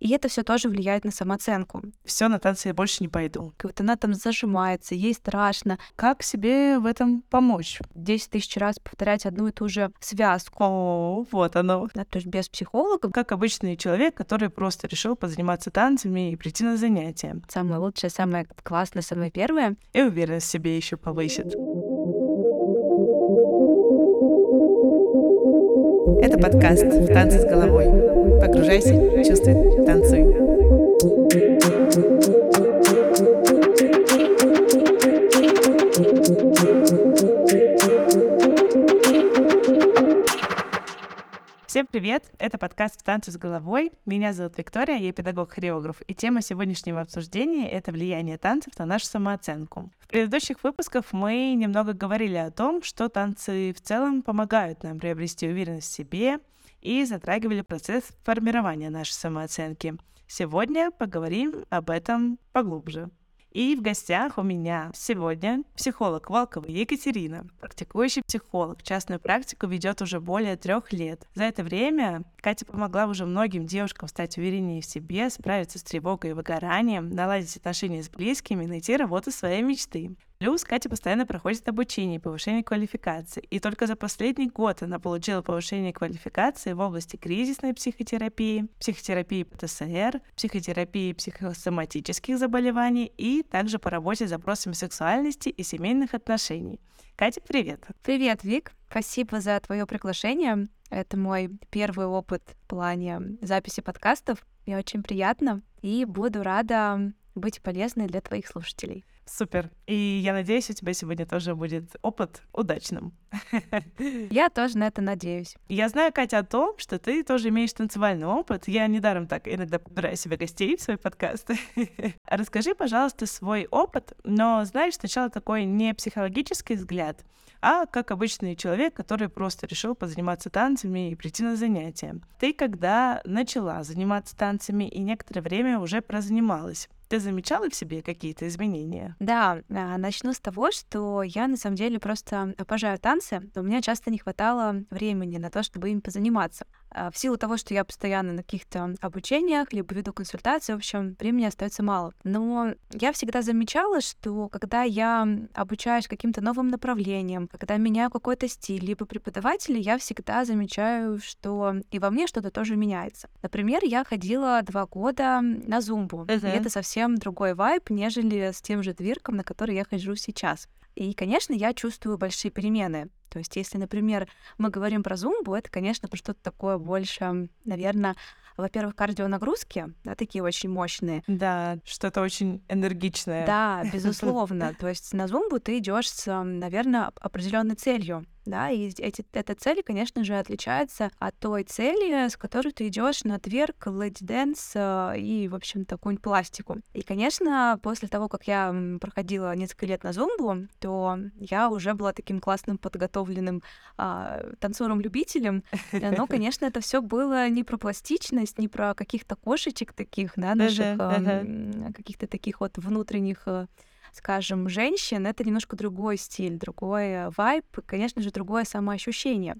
И это все тоже влияет на самооценку. Все на танцы я больше не пойду. Как вот она там зажимается, ей страшно. Как себе в этом помочь? Десять тысяч раз повторять одну и ту же связку. О, вот оно. Да, то есть без психолога. Как обычный человек, который просто решил позаниматься танцами и прийти на занятия. Самое лучшее, самое классное, самое первое. И уверенность в себе еще повысит. Это подкаст «Танцы с головой». Погружайся, чувствуй, танцуй. Всем привет! Это подкаст «Танцы с головой». Меня зовут Виктория, я педагог-хореограф, и тема сегодняшнего обсуждения — это влияние танцев на нашу самооценку. В предыдущих выпусках мы немного говорили о том, что танцы в целом помогают нам приобрести уверенность в себе и затрагивали процесс формирования нашей самооценки. Сегодня поговорим об этом поглубже. И в гостях у меня сегодня психолог Волкова Екатерина, практикующий психолог. Частную практику ведет уже более трех лет. За это время Катя помогла уже многим девушкам стать увереннее в себе, справиться с тревогой и выгоранием, наладить отношения с близкими, найти работу своей мечты. Плюс Катя постоянно проходит обучение и повышение квалификации. И только за последний год она получила повышение квалификации в области кризисной психотерапии, психотерапии ПТСР, психотерапии психосоматических заболеваний и также по работе с запросами сексуальности и семейных отношений. Катя, привет! Привет, Вик! Спасибо за твое приглашение. Это мой первый опыт в плане записи подкастов. Мне очень приятно и буду рада быть полезной для твоих слушателей. Супер. И я надеюсь, у тебя сегодня тоже будет опыт удачным. Я тоже на это надеюсь. Я знаю, Катя, о том, что ты тоже имеешь танцевальный опыт. Я недаром так иногда подбираю себе гостей в свой подкаст. Расскажи, пожалуйста, свой опыт, но, знаешь, сначала такой не психологический взгляд, а как обычный человек, который просто решил позаниматься танцами и прийти на занятия. Ты когда начала заниматься танцами и некоторое время уже прозанималась, ты замечала в себе какие-то изменения? Да, а, начну с того, что я на самом деле просто обожаю танцы, но у меня часто не хватало времени на то, чтобы им позаниматься. А, в силу того, что я постоянно на каких-то обучениях, либо веду консультации, в общем, времени остается мало. Но я всегда замечала, что когда я обучаюсь каким-то новым направлениям, когда меняю какой-то стиль, либо преподавателя, я всегда замечаю, что и во мне что-то тоже меняется. Например, я ходила два года на зумбу, uh-huh. и это совсем другой вайб, нежели с тем же двирком, на который я хожу сейчас. И, конечно, я чувствую большие перемены. То есть, если, например, мы говорим про зумбу, это, конечно, про что-то такое больше, наверное, во-первых, кардионагрузки, да, такие очень мощные. Да, что-то очень энергичное. Да, безусловно. То есть на зумбу ты идешь с, наверное, определенной целью да, и эти, эта цель, конечно же, отличается от той цели, с которой ты идешь на тверк, lady dance и, в общем, такую пластику. И, конечно, после того, как я проходила несколько лет на зумбу, то я уже была таким классным подготовленным а, танцором-любителем, но, конечно, это все было не про пластичность, не про каких-то кошечек таких, да, наших а, каких-то таких вот внутренних э, скажем, женщин, это немножко другой стиль, другой вайб, конечно же, другое самоощущение.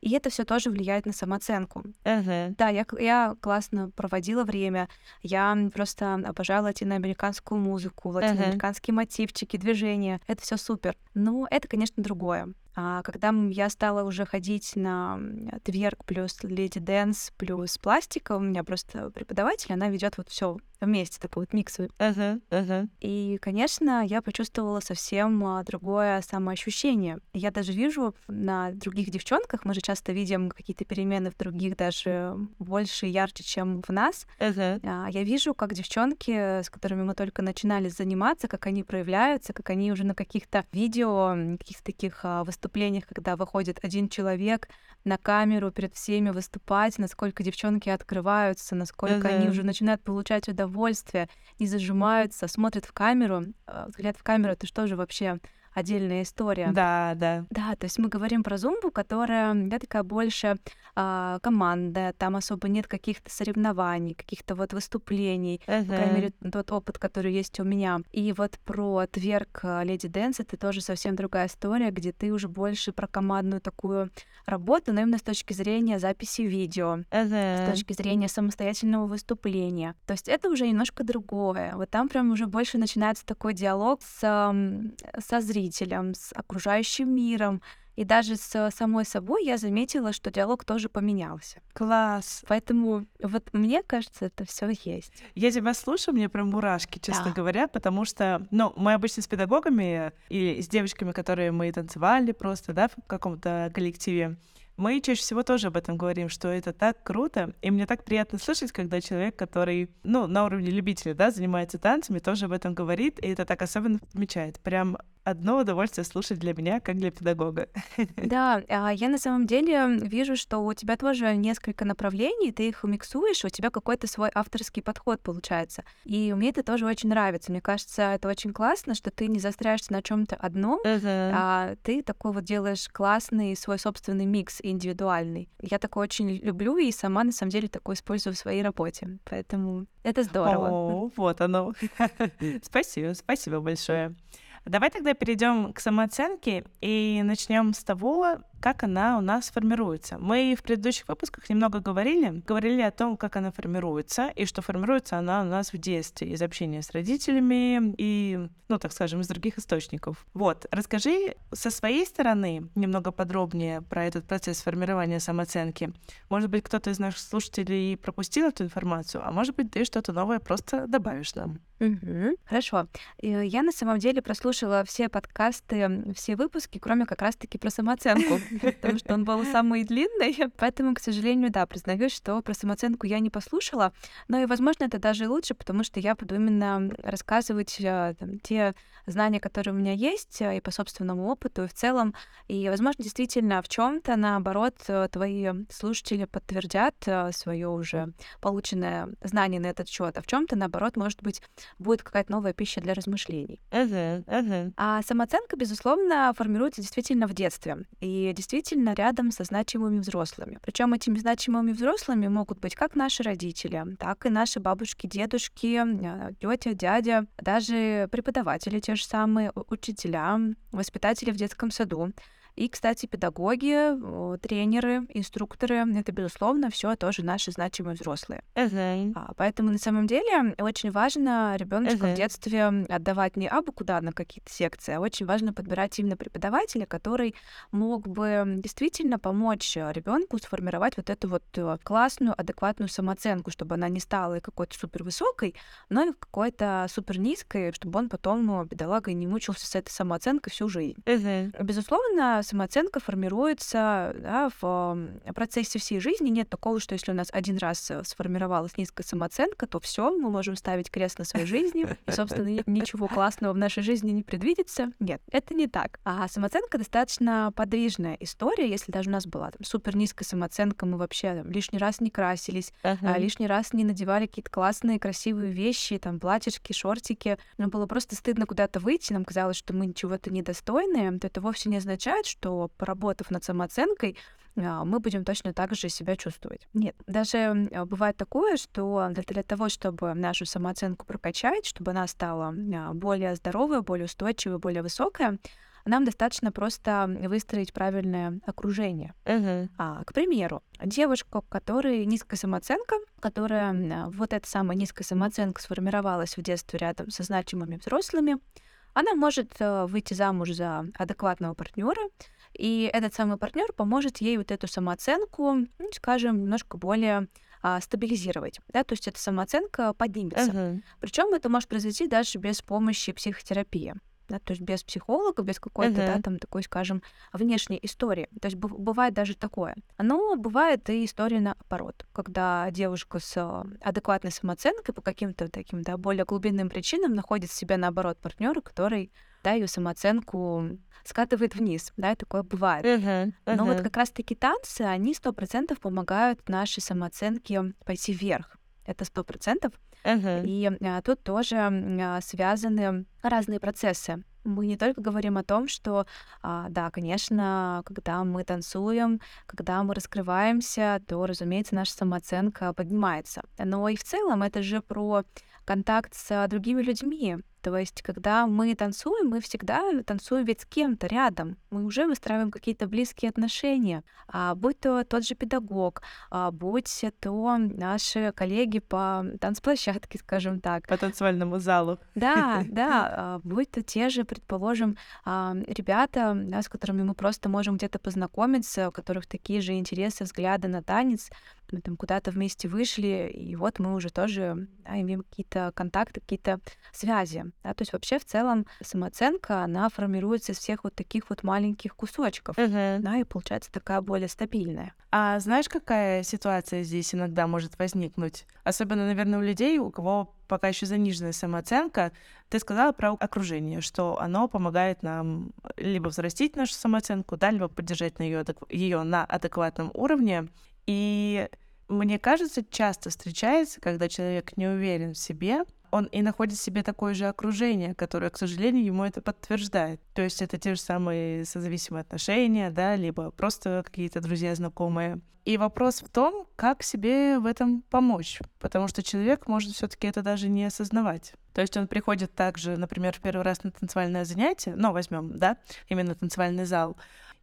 И это все тоже влияет на самооценку. Uh-huh. Да, я, я классно проводила время. Я просто обожала латиноамериканскую музыку, латиноамериканские uh-huh. мотивчики, движения. Это все супер. Но это, конечно, другое. А когда я стала уже ходить на тверк плюс lady dance плюс пластика, у меня просто преподаватель, она ведет вот все вместе, такой вот микс. Uh-huh, uh-huh. И, конечно, я почувствовала совсем а, другое самоощущение. Я даже вижу на других девчонках, мы же часто видим какие-то перемены в других даже больше, ярче, чем в нас. Uh-huh. Я вижу, как девчонки, с которыми мы только начинали заниматься, как они проявляются, как они уже на каких-то видео, каких-то таких а, выступлениях выступлениях, когда выходит один человек на камеру перед всеми выступать, насколько девчонки открываются, насколько uh-huh. они уже начинают получать удовольствие, не зажимаются, смотрят в камеру. Э, взгляд в камеру — это что же вообще отдельная история. Да, да. Да, то есть мы говорим про зумбу, которая, да, такая больше а, командная, там особо нет каких-то соревнований, каких-то вот выступлений, uh-huh. по крайней мере, тот опыт, который есть у меня. И вот про тверк Леди Дэнс это тоже совсем другая история, где ты уже больше про командную такую работу, но именно с точки зрения записи видео, uh-huh. с точки зрения самостоятельного выступления. То есть это уже немножко другое. Вот там прям уже больше начинается такой диалог с, со зрителем, с окружающим миром, и даже с самой собой я заметила, что диалог тоже поменялся. Класс. Поэтому вот мне кажется, это все есть. Я тебя слушаю, мне прям мурашки, честно да. говоря, потому что, ну, мы обычно с педагогами и с девочками, которые мы танцевали просто, да, в каком-то коллективе, мы чаще всего тоже об этом говорим, что это так круто, и мне так приятно слышать, когда человек, который, ну, на уровне любителя, да, занимается танцами, тоже об этом говорит, и это так особенно отмечает. Прям одно удовольствие слушать для меня, как для педагога. Да, а я на самом деле вижу, что у тебя тоже несколько направлений, ты их миксуешь, у тебя какой-то свой авторский подход получается. И мне это тоже очень нравится. Мне кажется, это очень классно, что ты не застряешься на чем-то одном, uh-huh. а ты такой вот делаешь классный свой собственный микс индивидуальный. Я такой очень люблю и сама на самом деле такой использую в своей работе. Поэтому это здорово. О, вот оно. спасибо, спасибо большое. Давай тогда перейдем к самооценке и начнем с того, как она у нас формируется. Мы в предыдущих выпусках немного говорили, говорили о том, как она формируется, и что формируется она у нас в детстве из общения с родителями и, ну, так скажем, из других источников. Вот, расскажи со своей стороны немного подробнее про этот процесс формирования самооценки. Может быть, кто-то из наших слушателей пропустил эту информацию, а может быть, ты что-то новое просто добавишь нам. Угу. Хорошо. Я на самом деле прослушала все подкасты, все выпуски, кроме как раз-таки про самооценку. Потому что он был самый длинный. Поэтому, к сожалению, да, признаюсь, что про самооценку я не послушала. Но и, возможно, это даже лучше, потому что я буду именно рассказывать э, там, те знания, которые у меня есть, э, и по собственному опыту, и в целом. И, возможно, действительно, в чем то наоборот, э, твои слушатели подтвердят свое уже полученное знание на этот счет, а в чем то наоборот, может быть, будет какая-то новая пища для размышлений. Uh-huh, uh-huh. А самооценка, безусловно, формируется действительно в детстве. И действительно рядом со значимыми взрослыми. Причем этими значимыми взрослыми могут быть как наши родители, так и наши бабушки, дедушки, а, тетя, дядя, даже преподаватели те же самые, учителя, воспитатели в детском саду. И, кстати, педагоги, тренеры, инструкторы — это, безусловно, все тоже наши значимые взрослые. Uh-huh. А, поэтому, на самом деле, очень важно ребеночку uh-huh. в детстве отдавать не абы куда на какие-то секции, а очень важно подбирать именно преподавателя, который мог бы действительно помочь ребенку сформировать вот эту вот э, классную, адекватную самооценку, чтобы она не стала какой-то супер высокой, но и какой-то супер низкой, чтобы он потом, бедолага, не мучился с этой самооценкой всю жизнь. Uh-huh. Безусловно, самооценка формируется да, в процессе всей жизни. Нет такого, что если у нас один раз э, сформировалась низкая самооценка, то все, мы можем ставить крест на своей жизни, и, собственно, ничего классного в нашей жизни не предвидится. Нет, это не так. А самооценка достаточно подвижная история. Если даже у нас была там, супер низкая самооценка, мы вообще там, лишний раз не красились, uh-huh. лишний раз не надевали какие-то классные, красивые вещи, там, платьишки, шортики. Нам было просто стыдно куда-то выйти, нам казалось, что мы чего-то недостойны, то это вовсе не означает, что поработав над самооценкой, а, мы будем точно так же себя чувствовать. Нет, даже бывает такое, что для того, чтобы нашу самооценку прокачать, чтобы она стала а, более здоровой, более устойчивой, более высокая, нам достаточно просто выстроить правильное окружение. Uh-huh. А, к примеру, девушка, у которой низкая самооценка, которая вот эта самая низкая самооценка сформировалась в детстве рядом со значимыми взрослыми, она может э, выйти замуж за адекватного партнера, и этот самый партнер поможет ей вот эту самооценку, ну, скажем, немножко более а, стабилизировать, да, то есть эта самооценка поднимется. Uh-huh. Причем это может произойти даже без помощи психотерапии да, то есть без психолога, без какой-то, uh-huh. да, там такой, скажем, внешней истории. То есть бывает даже такое. Но бывает и история наоборот, когда девушка с а, адекватной самооценкой по каким-то таким, да, более глубинным причинам находит себе наоборот партнера, который, да, ее самооценку скатывает вниз, да, такое бывает. Uh-huh, uh-huh. Но вот как раз-таки танцы, они сто процентов помогают нашей самооценке пойти вверх. Это сто процентов. Мгм. И а, тут тоже а, связаны разные процессы. Мы не только говорим о том, что, а, да, конечно, когда мы танцуем, когда мы раскрываемся, то, разумеется, наша самооценка поднимается. Но и в целом это же про контакт с другими людьми. То есть, когда мы танцуем, мы всегда танцуем ведь с кем-то рядом. Мы уже выстраиваем какие-то близкие отношения. А, будь то тот же педагог, а, будь то наши коллеги по танцплощадке, скажем так. По танцевальному залу. Да, да, а, будь то те же, предположим, а, ребята, да, с которыми мы просто можем где-то познакомиться, у которых такие же интересы, взгляды на танец, мы там куда-то вместе вышли, и вот мы уже тоже да, имеем какие-то контакты, какие-то связи. Да? То есть вообще в целом самооценка, она формируется из всех вот таких вот маленьких кусочков, Мгм. да, и получается такая более стабильная. А знаешь, какая ситуация здесь иногда может возникнуть? Особенно, наверное, у людей, у кого пока еще заниженная самооценка. Ты сказала про окружение, что оно помогает нам либо взрастить нашу самооценку, да, либо поддержать ее, ее на адекватном уровне. И мне кажется, часто встречается, когда человек не уверен в себе, он и находит себе такое же окружение, которое, к сожалению, ему это подтверждает. То есть это те же самые созависимые отношения, да, либо просто какие-то друзья, знакомые. И вопрос в том, как себе в этом помочь, потому что человек может все-таки это даже не осознавать. То есть он приходит также, например, в первый раз на танцевальное занятие, ну, возьмем, да, именно танцевальный зал,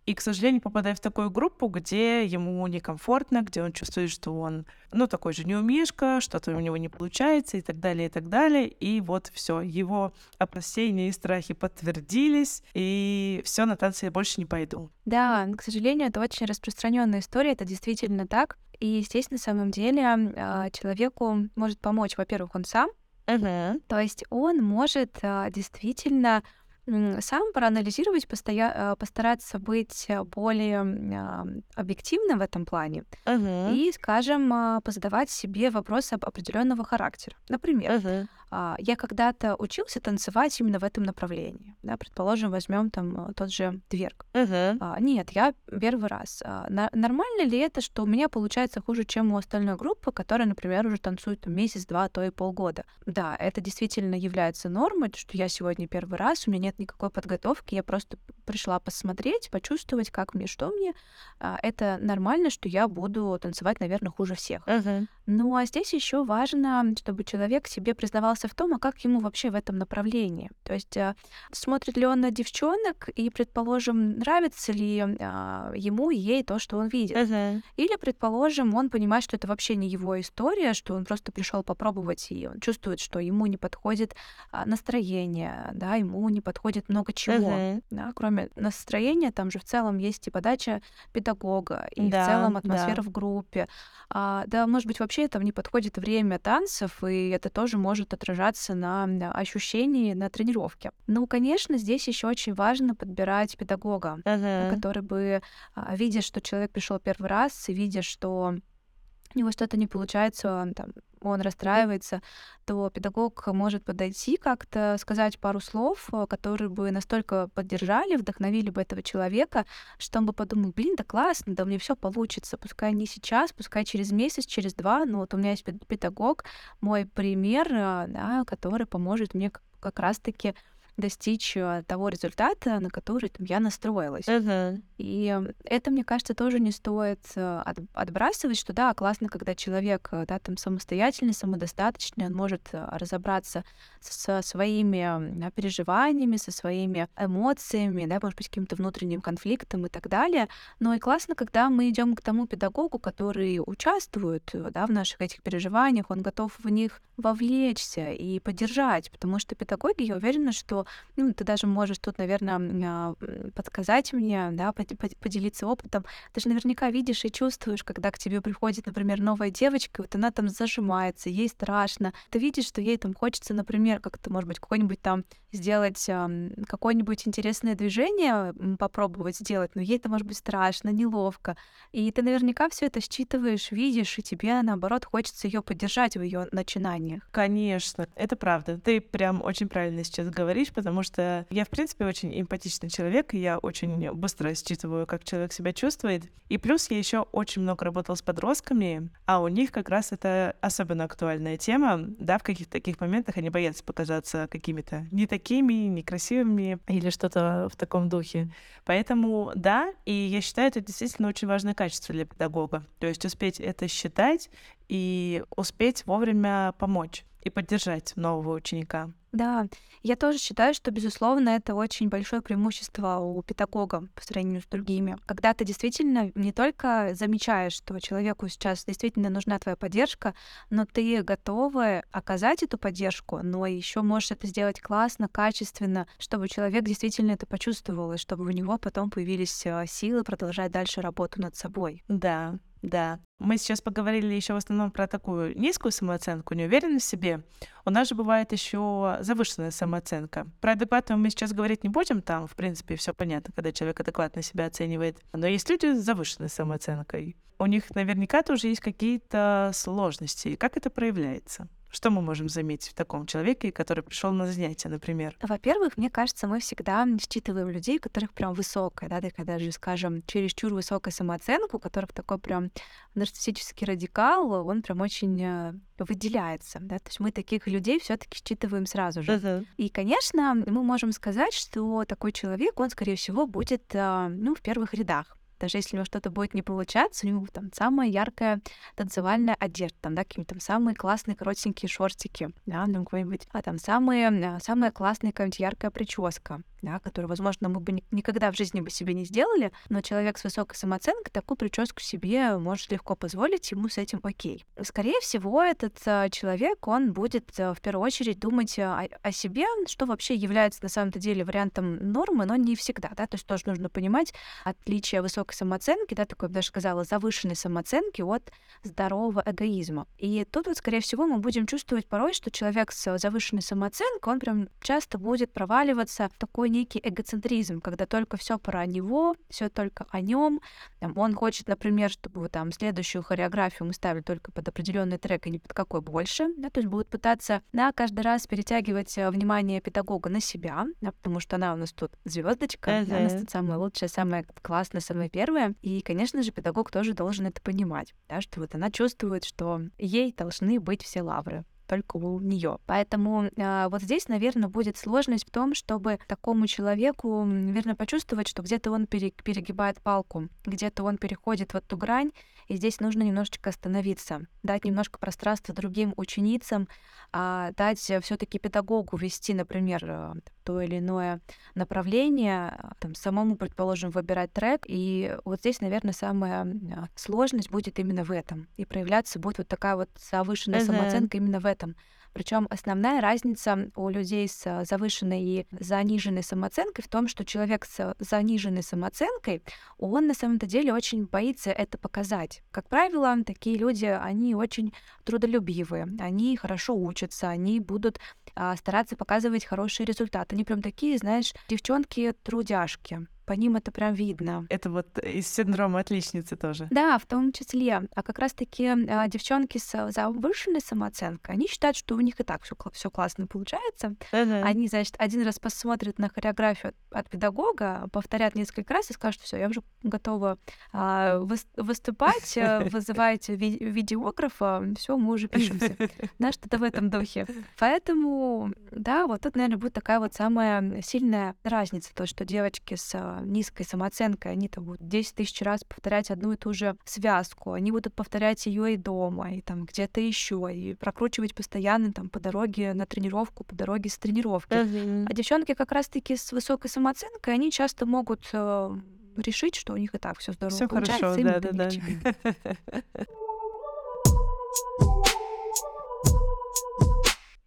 и, к сожалению, попадая в такую группу, где ему некомфортно, где он чувствует, что он, ну, такой же неумишка, что-то у него не получается и так далее, и так далее. И вот все, его опасения и страхи подтвердились, и все на танцы я больше не пойду. Да, к сожалению, это очень распространенная история, это действительно так. И здесь на самом деле а, человеку может помочь, во-первых, он сам, Мгм. то есть он может а, действительно сам проанализировать, постоя- а, постараться быть а, более а, объективным в этом плане Мгм. и, скажем, а, позадавать себе вопросы об определенного характера. Например, Мгм. А, я когда-то учился танцевать именно в этом направлении. Да, предположим, возьмем там а, тот же дверг. Мгм. А, нет, я первый раз. А, на- нормально ли это, что у меня получается хуже, чем у остальной группы, которая, например, уже танцует там, месяц, два, а то и полгода? Да, это действительно является нормой, то, что я сегодня первый раз, у меня нет никакой подготовки, я просто пришла посмотреть, почувствовать, как мне, что мне. А, это нормально, что я буду танцевать, наверное, хуже всех. Мгм. Ну а здесь еще важно, чтобы человек себе признавался в том, а как ему вообще в этом направлении. То есть а, смотрит ли он на девчонок и, предположим, нравится ли а, ему и ей то, что он видит. Мгм. Или, предположим, он понимает, что это вообще не его история, что он просто пришел попробовать, и он чувствует, что ему не подходит а, настроение, да, ему не подходит много чего. Мгм. Да, кроме настроения, там же в целом есть и подача педагога, и Да, в целом да. атмосфера в группе. А, да, может быть, вообще там не подходит время танцев, и это тоже может отражаться на ощущении на тренировке. Ну, конечно, здесь еще очень важно подбирать педагога, Мгм. который бы, а, видя, что человек пришел первый раз, и видя, что у него что-то не получается, он там он расстраивается, то педагог может подойти как-то, сказать пару слов, э, которые бы настолько поддержали, вдохновили бы этого человека, что он бы подумал, блин, да классно, да мне все получится, пускай не сейчас, пускай через месяц, через два, но вот у меня есть пед- педагог, мой пример, э, да, который поможет мне как раз-таки достичь э, того результата, на который там, я настроилась. Мгм. И это, мне кажется, тоже не стоит э, от- отбрасывать, что да, классно, когда человек э, да, там самостоятельный, самодостаточный, он может разобраться со своими да, переживаниями, со своими эмоциями, да, может быть, каким-то внутренним конфликтом и так далее. Но и классно, когда мы идем к тому педагогу, который участвует да, в наших этих переживаниях, он готов в них вовлечься и поддержать, потому что педагоги, я уверена, что ну, ты даже можешь тут, наверное, подсказать мне, да, под- под- поделиться опытом. Ты же наверняка видишь и чувствуешь, когда к тебе приходит, например, новая девочка, вот она там зажимается, ей страшно. Ты видишь, что ей там хочется, например, как-то, может быть, какой-нибудь там сделать ам, какое-нибудь интересное движение, попробовать сделать, но ей это может быть страшно, неловко. И ты наверняка все это считываешь, видишь, и тебе, наоборот, хочется ее поддержать в ее начинаниях. Конечно, это правда. Ты прям очень правильно сейчас говоришь, потому что я, в принципе, очень эмпатичный человек, и я очень быстро считываю, как человек себя чувствует. И плюс я еще очень много работал с подростками, а у них как раз это особенно актуальная тема. Да, в каких-то таких моментах они боятся показаться какими-то не такими, некрасивыми или что-то в таком духе. Поэтому да, и я считаю, это действительно очень важное качество для педагога. То есть успеть это считать и успеть вовремя помочь и поддержать нового ученика. Да, я тоже считаю, что, безусловно, это очень большое преимущество у педагога по сравнению с другими. Когда ты действительно не только замечаешь, что человеку сейчас действительно нужна твоя поддержка, но ты готова оказать эту поддержку, но еще можешь это сделать классно, качественно, чтобы человек действительно это почувствовал, и чтобы у него потом появились э, силы продолжать дальше работу над собой. Да, да. Мы сейчас поговорили еще в основном про такую низкую самооценку, неуверенность в себе. У нас же бывает еще завышенная самооценка. Про адекватную мы сейчас говорить не будем, там, в принципе, все понятно, когда человек адекватно себя оценивает. Но есть люди с завышенной самооценкой. У них наверняка тоже есть какие-то сложности. Как это проявляется? Что мы можем заметить в таком человеке, который пришел на занятия, например? Во-первых, мне кажется, мы всегда считываем людей, у которых прям высокая, да, такая даже, скажем, чересчур высокая самооценка, у которых такой прям нарциссический радикал, он прям очень э, выделяется, да, то есть мы таких людей все таки считываем сразу же. Uh-huh. И, конечно, мы можем сказать, что такой человек, он, скорее всего, будет, э, ну, в первых рядах даже если у него что-то будет не получаться, у него там самая яркая танцевальная одежда, там, да, какие-нибудь там самые классные коротенькие шортики, да, там какой-нибудь, а там самые, а, самая классная какая-нибудь яркая прическа, да, которую, возможно, мы бы никогда в жизни бы себе не сделали, но человек с высокой самооценкой такую прическу себе может легко позволить, ему с этим окей. Скорее всего, этот а, человек, он будет а, в первую очередь думать о, о себе, что вообще является на самом-то деле вариантом нормы, но не всегда, да, то есть тоже нужно понимать отличие высокой самооценки, да, такой, даже сказала, завышенной самооценки от здорового эгоизма. И тут вот, скорее всего, мы будем чувствовать порой, что человек с завышенной самооценкой, он прям часто будет проваливаться в такой некий эгоцентризм, когда только все про него, все только о нем. Он хочет, например, чтобы там следующую хореографию мы ставили только под определенный трек и не под какой больше. Да, то есть будет пытаться да, каждый раз перетягивать э, внимание педагога на себя, да, потому что она у нас тут звездочка, uh-huh. у нас тут самая лучшая, самая классная, самая первая. И, конечно же, педагог тоже должен это понимать, да, что вот она чувствует, что ей должны быть все лавры только у нее. Поэтому э, вот здесь, наверное, будет сложность в том, чтобы такому человеку, наверное, почувствовать, что где-то он перегибает палку, где-то он переходит в эту грань, и здесь нужно немножечко остановиться, дать немножко пространства другим ученицам, а дать все-таки педагогу вести, например, э, то или иное направление, там, самому, предположим, выбирать трек. И вот здесь, наверное, самая сложность будет именно в этом. И проявляться будет вот такая вот завышенная uh-huh. самооценка именно в этом. Причем основная разница у людей с завышенной и заниженной самооценкой в том, что человек с заниженной самооценкой, он на самом-то деле очень боится это показать. Как правило, такие люди, они очень трудолюбивые, они хорошо учатся, они будут а, стараться показывать хорошие результаты. Они прям такие, знаешь, девчонки-трудяшки по ним это прям видно. Это вот из синдрома отличницы тоже. Да, в том числе. А как раз-таки а, девчонки с завышенной самооценкой, они считают, что у них и так все, все классно получается. Uh-huh. Они, значит, один раз посмотрят на хореографию от, от педагога, повторят несколько раз и скажут, все, я уже готова а, вы, выступать, э, вызывайте ви- видеографа, все, мы уже пишемся. Да, что-то в этом духе. Поэтому, да, вот тут, наверное, будет такая вот самая сильная разница, то, что девочки с низкой самооценкой, они там будут 10 тысяч раз повторять одну и ту же связку, они будут повторять ее и дома, и там где-то еще, и прокручивать постоянно там по дороге на тренировку, по дороге с тренировки. Uh-huh. А девчонки как раз-таки с высокой самооценкой, они часто могут э, решить, что у них и так все здорово получается. Хорошо, да, да, да.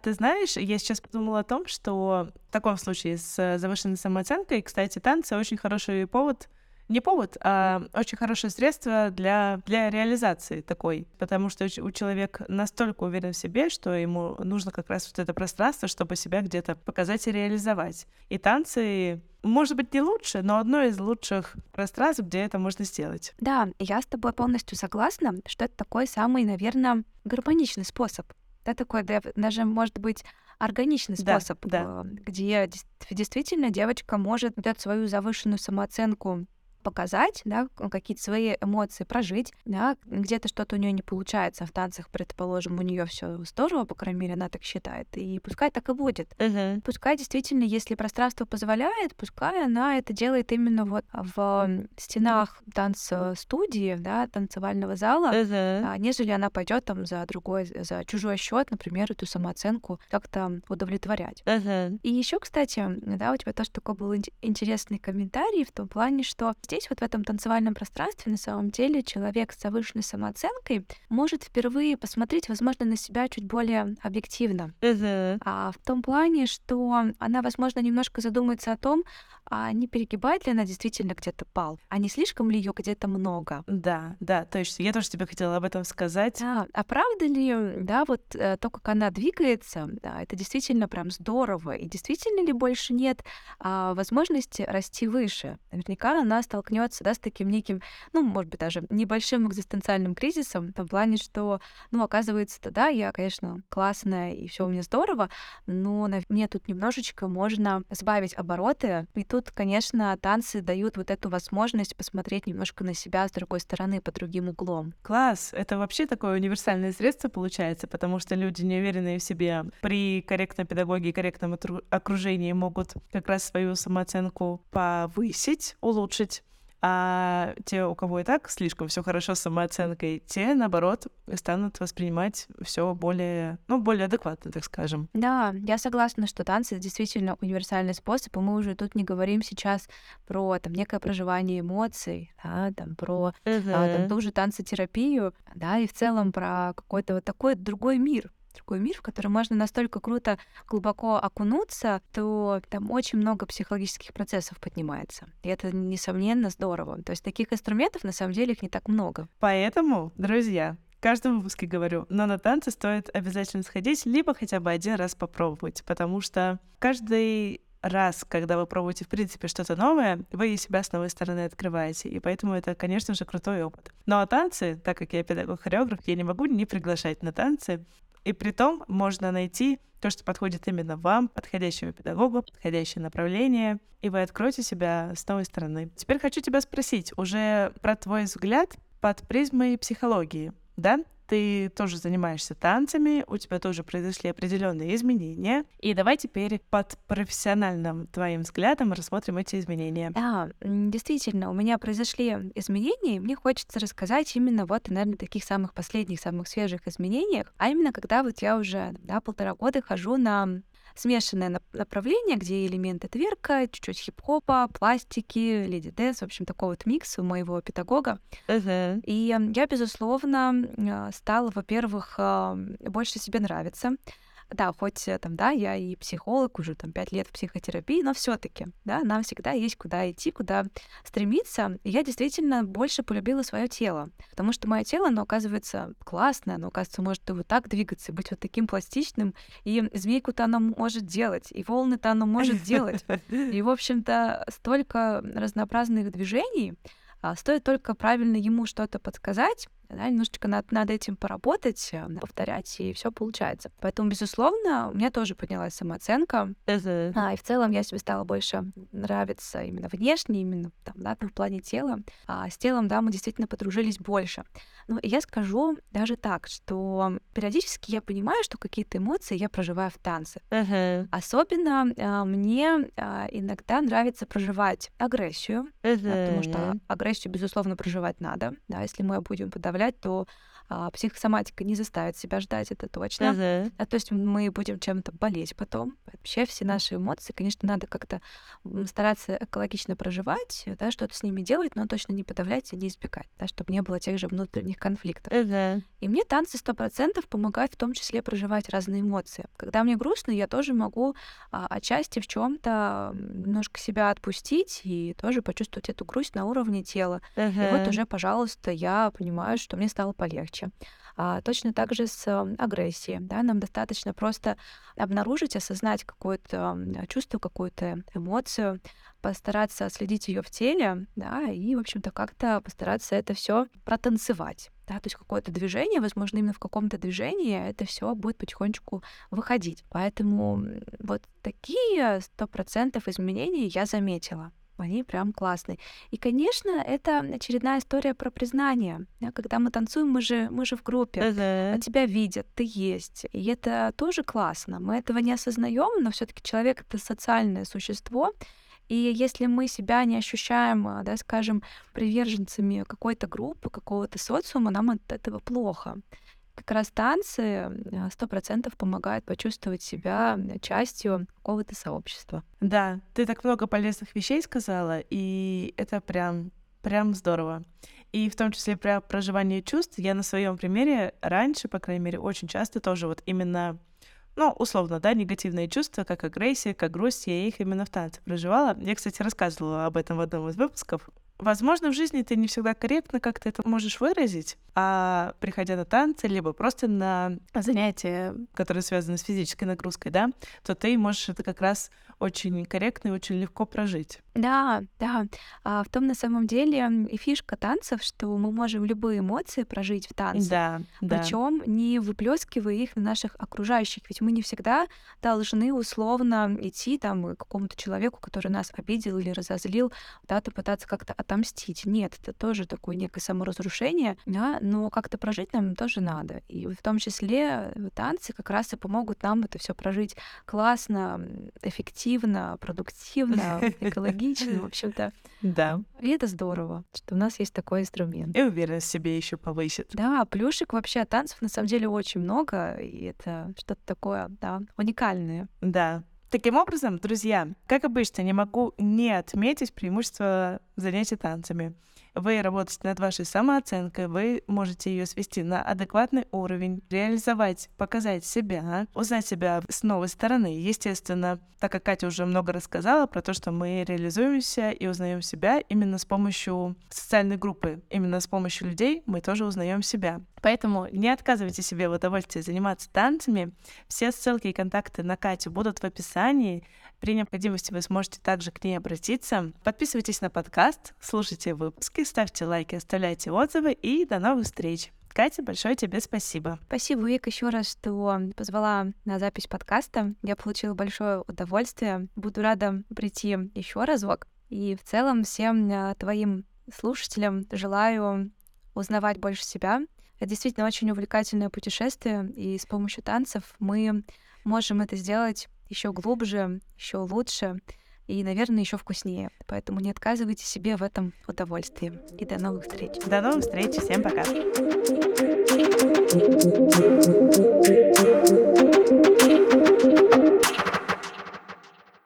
Ты знаешь, я сейчас подумала о том, что в таком случае с завышенной самооценкой, кстати, танцы очень хороший повод не повод, а очень хорошее средство для, для реализации такой, потому что у человека настолько уверен в себе, что ему нужно как раз вот это пространство, чтобы себя где-то показать и реализовать. И танцы может быть, не лучше, но одно из лучших пространств, где это можно сделать. Да, я с тобой полностью согласна, что это такой самый, наверное, гармоничный способ да, такой даже, может быть, органичный способ, да, да. где действительно девочка может дать свою завышенную самооценку показать, да, какие-то свои эмоции прожить, да, где-то что-то у нее не получается в танцах, предположим, у нее все здорово, по крайней мере, она так считает, и пускай так и будет. Uh-huh. Пускай действительно, если пространство позволяет, пускай она это делает именно вот в стенах танцстудии, да, танцевального зала, uh-huh. нежели она пойдет там за другой, за чужой счет, например, эту самооценку как-то удовлетворять. Uh-huh. И еще, кстати, да, у тебя тоже такой был интересный комментарий в том плане, что здесь здесь, вот в этом танцевальном пространстве, на самом деле человек с завышенной самооценкой может впервые посмотреть, возможно, на себя чуть более объективно. Uh-huh. А в том плане, что она, возможно, немножко задумается о том, а не перегибает ли она действительно где-то пал, а не слишком ли ее где-то много. Да, да, то есть я тоже тебе хотела об этом сказать. Да, а правда ли, да, вот э, то, как она двигается, да, это действительно прям здорово, и действительно ли больше нет а, возможности расти выше? Наверняка она столкнется да, с таким неким, ну, может быть, даже небольшим экзистенциальным кризисом, в том плане, что, ну, оказывается-то, да, я, конечно, классная, и все у меня здорово, но мне тут немножечко можно сбавить обороты. И тут, конечно, танцы дают вот эту возможность посмотреть немножко на себя с другой стороны, по другим углом. Класс! Это вообще такое универсальное средство получается, потому что люди, неуверенные в себе, при корректной педагогии корректном окружении могут как раз свою самооценку повысить, улучшить а те, у кого и так слишком все хорошо с самооценкой, те, наоборот, станут воспринимать все более, ну, более адекватно, так скажем. Да, я согласна, что танцы это действительно универсальный способ, и мы уже тут не говорим сейчас про там некое проживание эмоций, да, там про uh-huh. а, там, ту же танцетерапию, да, и в целом про какой-то вот такой другой мир, другой мир, в который можно настолько круто, глубоко окунуться, то там очень много психологических процессов поднимается. И это, несомненно, здорово. То есть таких инструментов, на самом деле, их не так много. Поэтому, друзья, в каждом выпуске говорю, но на танцы стоит обязательно сходить, либо хотя бы один раз попробовать, потому что каждый раз, когда вы пробуете, в принципе, что-то новое, вы себя с новой стороны открываете. И поэтому это, конечно же, крутой опыт. Ну, а танцы, так как я педагог-хореограф, я не могу не приглашать на танцы. И при том можно найти то, что подходит именно вам, подходящего педагога, подходящее направление, и вы откроете себя с новой стороны. Теперь хочу тебя спросить уже про твой взгляд под призмой психологии, да? Ты тоже занимаешься танцами, у тебя тоже произошли определенные изменения. И давай теперь под профессиональным твоим взглядом рассмотрим эти изменения. Да, действительно, у меня произошли изменения, и мне хочется рассказать именно вот, наверное, таких самых последних, самых свежих изменениях, а именно когда вот я уже да, полтора года хожу на смешанное направление, где элементы тверка, чуть-чуть хип-хопа, пластики, lady dance, в общем, такой вот микс у моего педагога. Uh-huh. И я, безусловно, а, стала, во-первых, больше себе нравиться. Да, хоть э, там, да, я и психолог, уже там пять лет в психотерапии, но все таки да, нам всегда есть куда идти, куда стремиться. И я действительно больше полюбила свое тело, потому что мое тело, оно оказывается классное, оно, оказывается, может и вот так двигаться, быть вот таким пластичным, и змейку-то оно может делать, и волны-то оно может делать. И, в общем-то, столько разнообразных движений, а, стоит только правильно ему что-то подсказать, да, немножечко над, над этим поработать, э, повторять, и все получается. Поэтому, безусловно, у меня тоже поднялась самооценка. Uh-huh. А, и в целом я себе стала больше нравиться именно внешне, именно там, да, в плане тела. А с телом, да, мы действительно подружились больше. Ну, и я скажу даже так, что периодически я понимаю, что какие-то эмоции я проживаю в танце. Uh-huh. Особенно а, мне а, иногда нравится проживать агрессию, uh-huh. да, потому что агрессию, безусловно, проживать надо. Да, если мы будем подавать подавлять, то а, психосоматика не заставит себя ждать, это точно. Uh-huh. А, то есть мы будем чем-то болеть потом. Вообще все наши эмоции, конечно, надо как-то стараться экологично проживать, да, что-то с ними делать, но точно не подавлять и не избегать, да, чтобы не было тех же внутренних конфликтов. Uh-huh. И мне танцы сто процентов помогают в том числе проживать разные эмоции. Когда мне грустно, я тоже могу а, отчасти в чем-то немножко себя отпустить и тоже почувствовать эту грусть на уровне тела. Uh-huh. И вот уже, пожалуйста, я понимаю, что мне стало полегче легче. А, точно так же с агрессией. Да? Нам достаточно просто обнаружить, осознать какое-то чувство, какую-то эмоцию, постараться следить ее в теле, да, и, в общем-то, как-то постараться это все протанцевать. да, то есть какое-то движение, возможно, именно в каком-то движении это все будет потихонечку выходить. Поэтому вот такие сто процентов изменений я заметила. Они прям классные. И, конечно, это очередная история про признание. Да, когда мы танцуем, мы же, мы же в группе, uh-huh. а тебя видят, ты есть. И это тоже классно. Мы этого не осознаем, но все-таки человек это социальное существо. И если мы себя не ощущаем, а, да, скажем, приверженцами какой-то группы, какого-то социума, нам от этого плохо как раз танцы сто процентов помогают почувствовать себя частью какого-то сообщества. Да, ты так много полезных вещей сказала, и это прям, прям здорово. И в том числе про проживание чувств я на своем примере раньше, по крайней мере, очень часто тоже вот именно ну, условно, да, негативные чувства, как агрессия, как грусть, я их именно в танце проживала. Я, кстати, рассказывала об этом в одном из выпусков. Возможно, в жизни ты не всегда корректно как-то это можешь выразить, а приходя на танцы, либо просто на занятия, которые связаны с физической нагрузкой, да, то ты можешь это как раз очень корректно и очень легко прожить. Да, да. А в том на самом деле и фишка танцев, что мы можем любые эмоции прожить в танце. Да, да. Причем не выплескивая их на наших окружающих. Ведь мы не всегда должны условно идти там к какому-то человеку, который нас обидел или разозлил, да,-то пытаться как-то отомстить. Нет, это тоже такое некое саморазрушение, да, но как-то прожить нам тоже надо. И в том числе танцы как раз и помогут нам это все прожить классно, эффективно, продуктивно, экологично, в общем-то. Да. И это здорово, что у нас есть такой инструмент. И уверенность в себе еще повысит. Да, плюшек вообще от танцев на самом деле очень много, и это что-то такое, да, уникальное. Да, Таким образом, друзья, как обычно, не могу не отметить преимущество занятий танцами вы работаете над вашей самооценкой, вы можете ее свести на адекватный уровень, реализовать, показать себя, узнать себя с новой стороны. Естественно, так как Катя уже много рассказала про то, что мы реализуемся и узнаем себя именно с помощью социальной группы, именно с помощью людей мы тоже узнаем себя. Поэтому не отказывайте себе в удовольствии заниматься танцами. Все ссылки и контакты на Катю будут в описании. При необходимости вы сможете также к ней обратиться. Подписывайтесь на подкаст, слушайте выпуски, ставьте лайки, оставляйте отзывы и до новых встреч. Катя, большое тебе спасибо. Спасибо, Вик, еще раз, что позвала на запись подкаста. Я получила большое удовольствие. Буду рада прийти еще разок. И в целом всем э, твоим слушателям желаю узнавать больше себя. Это действительно очень увлекательное путешествие, и с помощью танцев мы можем это сделать еще глубже, еще лучше и, наверное, еще вкуснее. Поэтому не отказывайте себе в этом удовольствии. И до новых встреч. До новых встреч. Всем пока.